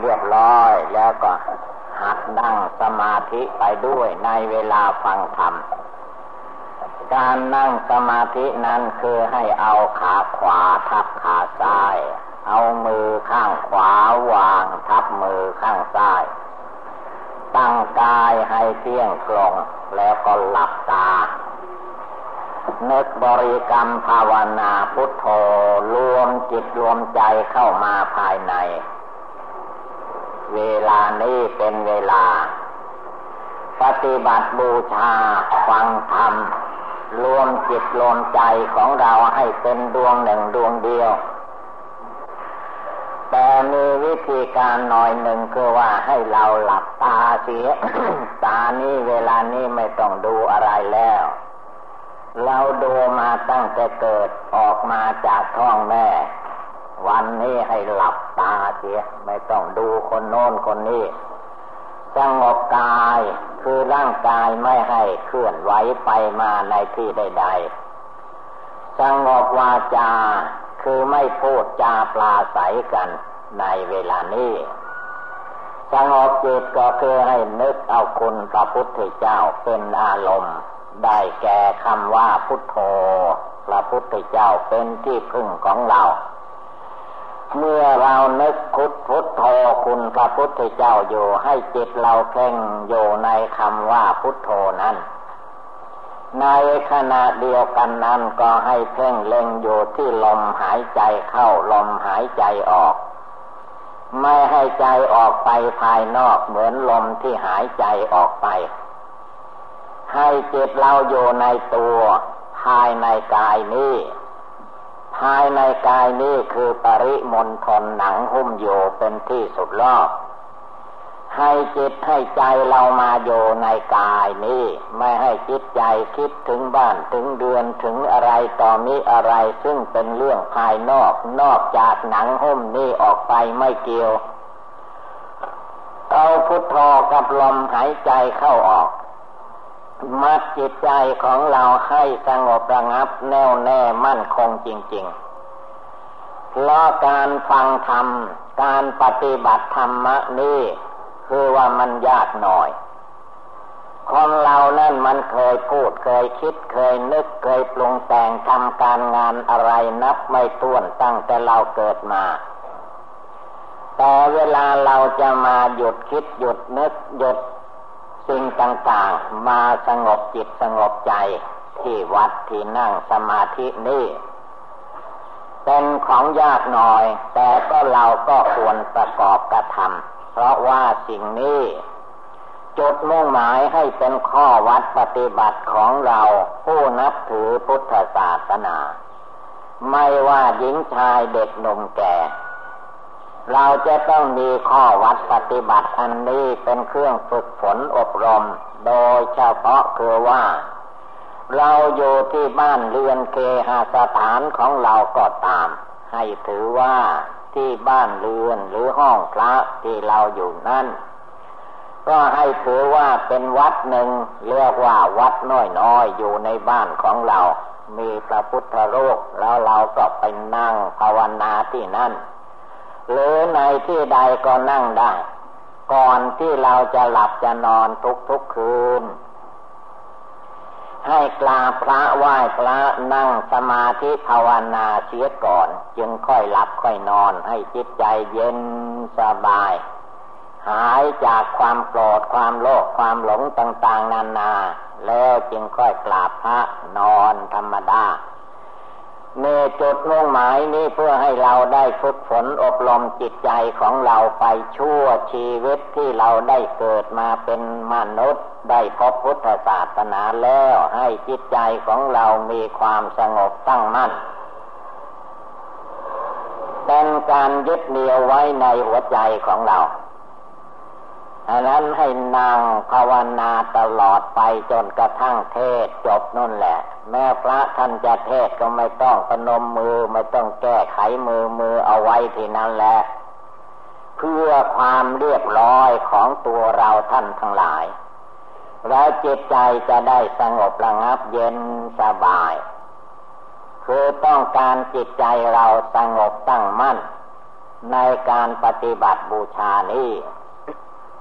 เรียบร้อยแล้วก็หัดนั่งสมาธิไปด้วยในเวลาฟังธรรม การนั่งสมาธินั้นคือให้เอาขาขวาทับขาซ้าย เอามือข้างขวาวางทับมือข้างซ้าย ตั้งกายให้เที่ยงตรงแล้วก็หลับตา นึกบริกรรมภาวนาพุทโธรวมจิตรวมใจเข้ามาภายใน เวลานี้เป็นเวลา ปฏิบัติบูชาฟังธรรม รวมจิตรวมใจของเราให้เป็นดวงหนึ่งดวงเดียว แต่มีวิธีการหน่อยหนึ่งคือว่าให้เราหลับตาเสียตานี้เวลานี้ไม่ต้องดูอะไรแล้ว เราดูมาตั้งแต่เกิดออกมาจากท้องแม่ วันนี้ให้หลับ ตาเสีย ไม่ต้องดูคนโน้นคนนี้สงบกายคือร่างกายไม่ให้เคลื่อนไหวไปมาในที่ใดๆสงบวาจาคือไม่พูดจาปลาใสกันในเวลานี้สงบจิตก็คือให้นึกเอาคุณพระพุทธเจ้าเป็นอารมณ์ ได้แก่คำว่าพุทโธ พระพุทธเจ้าเป็นที่พึ่งของเรา เมื่อเรานึกพุทพุทโธคุณพระพุทธเจ้าอยู่ให้จิตเราเพ่งอยู่ในคำว่าพุทโธนั้น ในขณะเดียวกันนั้นก็ให้เพ่งเล็งอยู่ที่ลมหายใจเข้าลมหายใจออก ไม่ให้ใจออกไปภายนอกเหมือนลมที่หายใจออกไป ให้จิตเราอยู่ในตัวภายในกายนี้ ภายในกายนี้คือปริมณฑลหนังหุ้มอยู่เป็นที่สุดรอบให้จิตให้ใจเรามาอยู่ในกายนี้ ไม่ให้จิตใจคิดถึงบ้านถึงเดือนถึงอะไรต่อมีอะไรซึ่งเป็นเรื่องภายนอก นอกจากหนังหุ้มนี้ออกไปไม่เกี่ยว เอาพุทโธกับลมหายใจเข้าออก มัดจิตใจของเราให้สงบระงับแน่วแน่มั่นคงจริง ๆ เพราะการฟังธรรม การปฏิบัติธรรมนี่คือว่ามันยากหน่อย คนเรานั่นมันเคยพูดเคยคิดเคยนึกเคยปรุงแต่งทำการงานอะไรนับไม่ถ้วนตั้งแต่เราเกิดมาแต่เวลาเราจะมาหยุดคิดหยุดนึกหยุด สิ่งต่างๆ มาสงบจิตสงบใจ ที่วัดที่นั่งสมาธินี่ เป็นของยากหน่อย แต่ก็เราก็ควรประกอบกระทำเพราะว่าสิ่งนี้จุดมุ่งหมายให้เป็นข้อวัดปฏิบัติของเราผู้นับถือพุทธศาสนา ไม่ว่าหญิงชายเด็กหนุ่มแก่ เราจะต้องมีข้อวัดปฏิบัติอันนี้เป็นเครื่องฝึกฝนอบรม โดยเฉพาะคือว่า เราอยู่ที่บ้านเรือนเคหสถานของเราก็ตาม ให้ถือว่าที่บ้านเรือนหรือห้องพระที่เราอยู่นั่น ก็ให้ถือว่าเป็นวัดหนึ่งเรียกว่าวัดน้อยๆอยู่ในบ้านของเรา มีพระพุทธรูปแล้วเราก็ไปนั่งภาวนาที่นั่น หรือในที่ใดก็นั่งได้ ก่อนที่เราจะหลับจะนอนทุกทุกคืน ให้กราบพระไหว้พระนั่งสมาธิภาวนาเสียก่อน จึงค่อยหลับค่อยนอนให้จิตใจเย็นสบาย หายจากความโกรธความโลภความหลงต่าง ๆ นานา แล้วจึงค่อยกราบพระนอนธรรมดา เนจุดมุ่งหมายนี้เพื่อให้เราได้ฝึกฝนอบรมจิตใจของเราไปชั่วชีวิตที่เราได้เกิดมาเป็นมนุษย์ ได้พบพุทธศาสนาแล้วให้จิตใจของเรามีความสงบตั้งมั่น เป็นการยึดเหนี่ยวไว้ในหัวใจของเรา อันนั้นให้นางภาวนาตลอดไปจนกระทั่งเทศจบนั่นแหละ แม่พระท่านจะเทศก็ไม่ต้องพนมมือไม่ต้องแก้ไขมือมือเอาไว้ที่นั่นแหละเพื่อความเรียบร้อยของตัวเราท่านทั้งหลาย แล้วจิตใจจะได้สงบระงับเย็นสบาย คือต้องการจิตใจเราสงบตั้งมั่น ในการปฏิบัติบูชานี้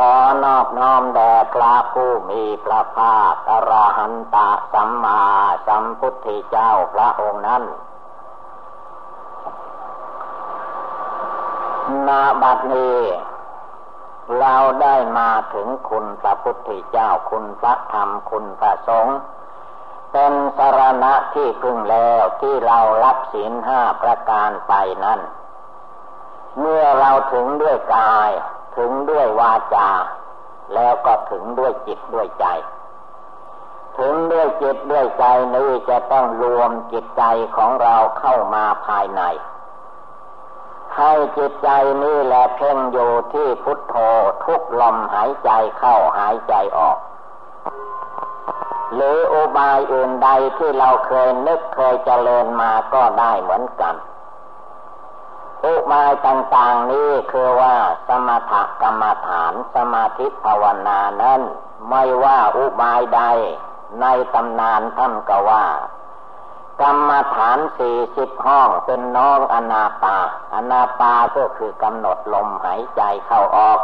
ขอนอบน้อมแด่พระผู้มีพระภาคอรหันตสัมมาสัมพุทธเจ้าพระองค์นั้นนาบัดนี้ เราได้มาถึงคุณพระพุทธเจ้าคุณพระธรรมคุณพระสงฆ์เป็นสารณะที่พึ่งแล้วที่เรารับศีลห้าประการไปนั้น เมื่อเราถึงด้วยกาย ถึงด้วยวาจา แล้วก็ถึงด้วยจิตด้วยใจ ถึงด้วยจิตด้วยใจนี้จะต้องรวมจิตใจของเราเข้ามาภายในให้จิตใจนี่แหละเพ่งอยู่ที่พุทโธทุกลมหายใจเข้าหายใจออก หรืออุบายอื่นใดที่เราเคยนึกเคยเจริญมาก็ได้เหมือนกัน อุบายต่างๆนี้คือว่าสมถกรรมฐานสมาธิภาวนานั้น ไม่ว่าอุบายใด ในตำนานท่านก็ว่า กรรมฐานสี่สิบห้องเป็นน้องอนาปา อนาปาก็คือกำหนดลมหายใจเข้าออก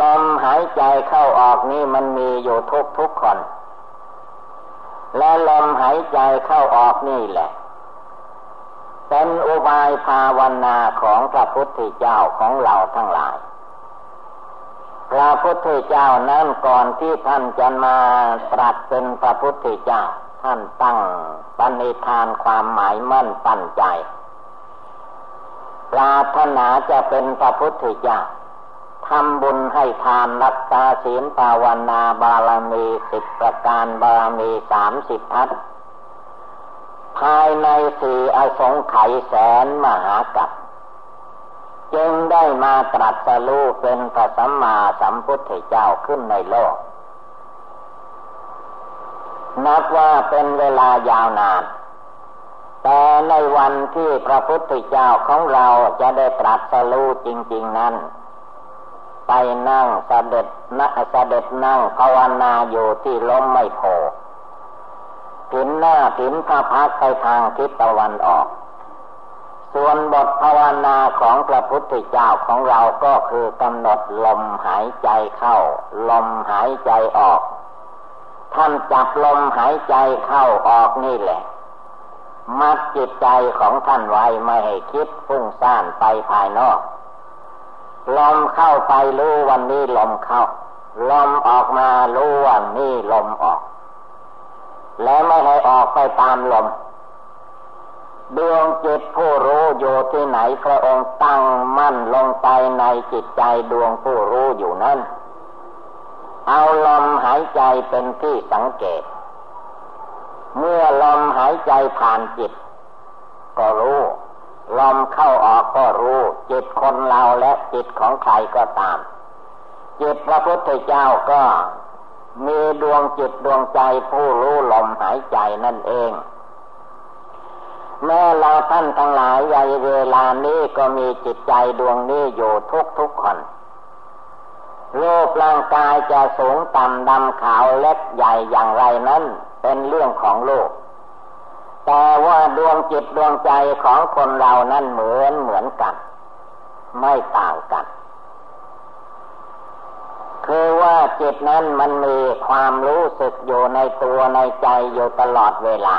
ลมหายใจเข้าออกนี่มันมีอยู่ทุกทุกคน และลมหายใจเข้าออกนี่แหละ เป็นอุบายภาวนาของพระพุทธเจ้าของเราทั้งหลาย พระพุทธเจ้านั้นก่อนที่ท่านจะมาตรัสเป็นพระพุทธเจ้า ท่านตั้งปณิธานความหมายมั่นตั้งใจ ปรารถนาจะเป็นพระพุทธเจ้าทำบุญให้ทานรักษาศีลภาวนาบารมีสิบประการบารมีสามสิบทัศ ภายในสี่อสงไขยแสนมหากัปจึงได้มาตรัสรู้เป็นพระสัมมาสัมพุทธเจ้าขึ้นในโลก นับว่าเป็นเวลายาวนาน แต่ในวันที่พระพุทธเจ้าของเราจะได้ตรัสรู้จริง ๆนั้น ไปนั่งเสด็จนะเสด็จนั่งภาวนาอยู่ที่ล้มไม่โพ ถินหน้าถินพระพักไปทางทิศตะวันออก ส่วนบทภาวนาของพระพุทธเจ้าของเราก็คือกำหนดลมหายใจเข้า ลมหายใจออก ท่านจับลมหายใจเข้าออกนี่แหละ มัดจิตใจของท่านไว้ไม่ให้คิดฟุ้งซ่านไปภายนอกลมเข้าไปรู้วันนี้ลมเข้า ลมออกมารู้วันนี้ลมออก และไม่ให้ออกไปตามลมดวงจิตผู้รู้อยู่ที่ไหนพระองค์ตั้งมั่นลงไปในจิตใจดวงผู้รู้อยู่นั้นเอาลมหายใจเป็นที่สังเกต เมื่อลมหายใจผ่านจิต ก็รู้ลมเข้าออกก็รู้ จิตคนเราและจิตของใครก็ตาม จิตพระพุทธเจ้าก็ มีดวงจิตดวงใจผู้รู้ลมหายใจนั่นเอง แม้เราท่านทั้งหลายในเวลานี้ก็มีจิตใจดวงนี้อยู่ทุกทุกคนรูปร่างกายจะสูงต่ำดำขาวเล็กใหญ่อย่างไรนั้น เป็นเรื่องของโลก แต่ว่าดวงจิตดวงใจของคนเรานั้นเหมือนเหมือนกัน ไม่ต่างกันคือว่า จิตนั้นมันมีความรู้สึกอยู่ในตัวในใจอยู่ตลอดเวลา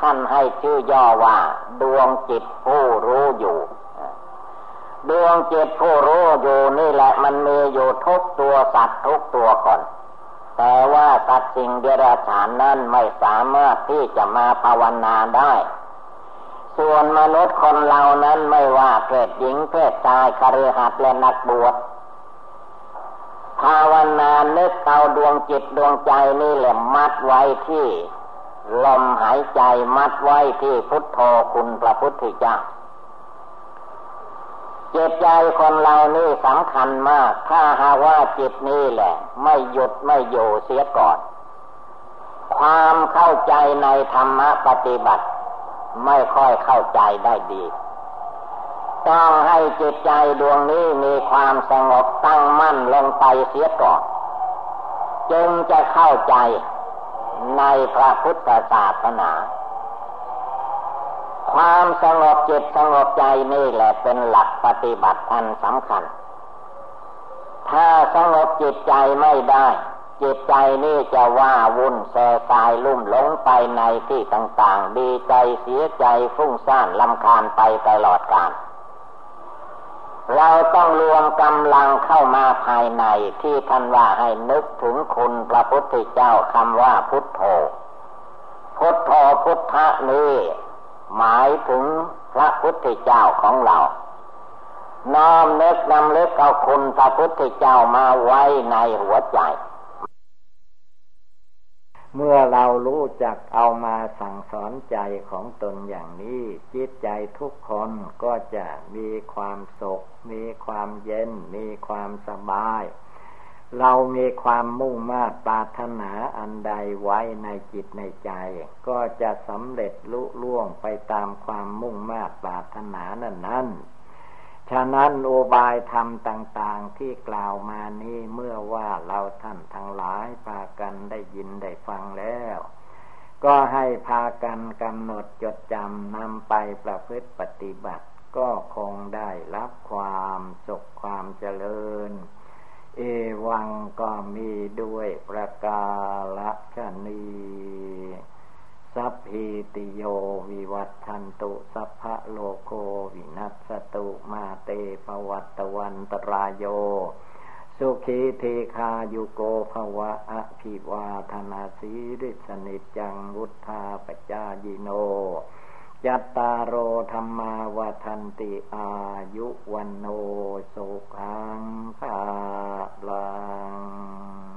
ท่านให้ชื่อย่อว่า ดวงจิตผู้รู้อยู่ดวงจิตผู้รู้อยู่นี่แหละมันมีอยู่ทุกตัวสัตว์ทุกตัวก่อน แต่ว่าสัตว์สิ่งเดรัจฉานนั้นไม่สามารถที่จะมาภาวนาได้ ส่วนมนุษย์คนเหล่านั้นไม่ว่าเพศหญิงเพศชายคฤหัสถ์และนักบวช ภาวนานึกเอาดวงจิตดวงใจนี่แหละมัดไว้ที่ลมหายใจมัดไว้ที่พุทโธคุณพระพุทธเจ้าจิตใจคนเรานี่สำคัญมาก ถ้าหาว่าจิตนี่แหละ ไม่หยุดไม่อยู่เสียก่อน ความเข้าใจในธรรมะปฏิบัติ ไม่ค่อยเข้าใจได้ดี ต้องให้จิตใจดวงนี้มีความสงบตั้งมั่นลงไปเสียก่อนจึงจะเข้าใจในพระพุทธศาสนา ความสงบจิตสงบใจนี่แหละเป็นหลักปฏิบัติอันสำคัญ ถ้าสงบจิตใจไม่ได้ จิตใจนี่จะว่าวุ่นแสสายลุ่มหลงไปในที่ต่าง ๆ ดีใจเสียใจฟุ้งซ่านลำคาญไปตลอดกาล เราต้องรวมกำลังเข้ามาภายในที่ท่านว่าให้นึกถึงคุณพระพุทธเจ้าคำว่าพุทโธ พุทโธพุทธะนี้หมายถึงพระพุทธเจ้าของเรา น้อมนึกนำเลึกเอาคุณพระพุทธเจ้ามาไว้ในหัวใจ เมื่อเรารู้จักเอามาสั่งสอนใจของตนอย่างนี้ จิตใจทุกคนก็จะมีความสุข มีความเย็น มีความสบาย เรามีความมุ่งมา่ปรารถนาอันใดไว้ในจิตในใจ ก็จะสำเร็จลุล่วงไปตามความมุ่งมา่ปรารถนานั้นนั้น ฉะนั้นโอบายธรรมต่าง ๆ ที่กล่าวมานี้เมื่อว่าเราท่านทั้งหลายพากันได้ยินได้ฟังแล้ว ก็ให้พากันกำหนดจดจำนำไปประพฤติปฏิบัติ ก็คงได้รับความสุขความเจริญ เอวังก็มีด้วยประกาศนี สัพพิติโยวิวัตทันตุสัพพะโลโกวินัสตุมาเตปวัตตวันตรายโย สุขีเทคายุโกภวะอภิวาธนาสีริสนิจังวุธาปจายิโนยัตตาโรธรรมาวทันติอายุวันโนสุขังภาลัง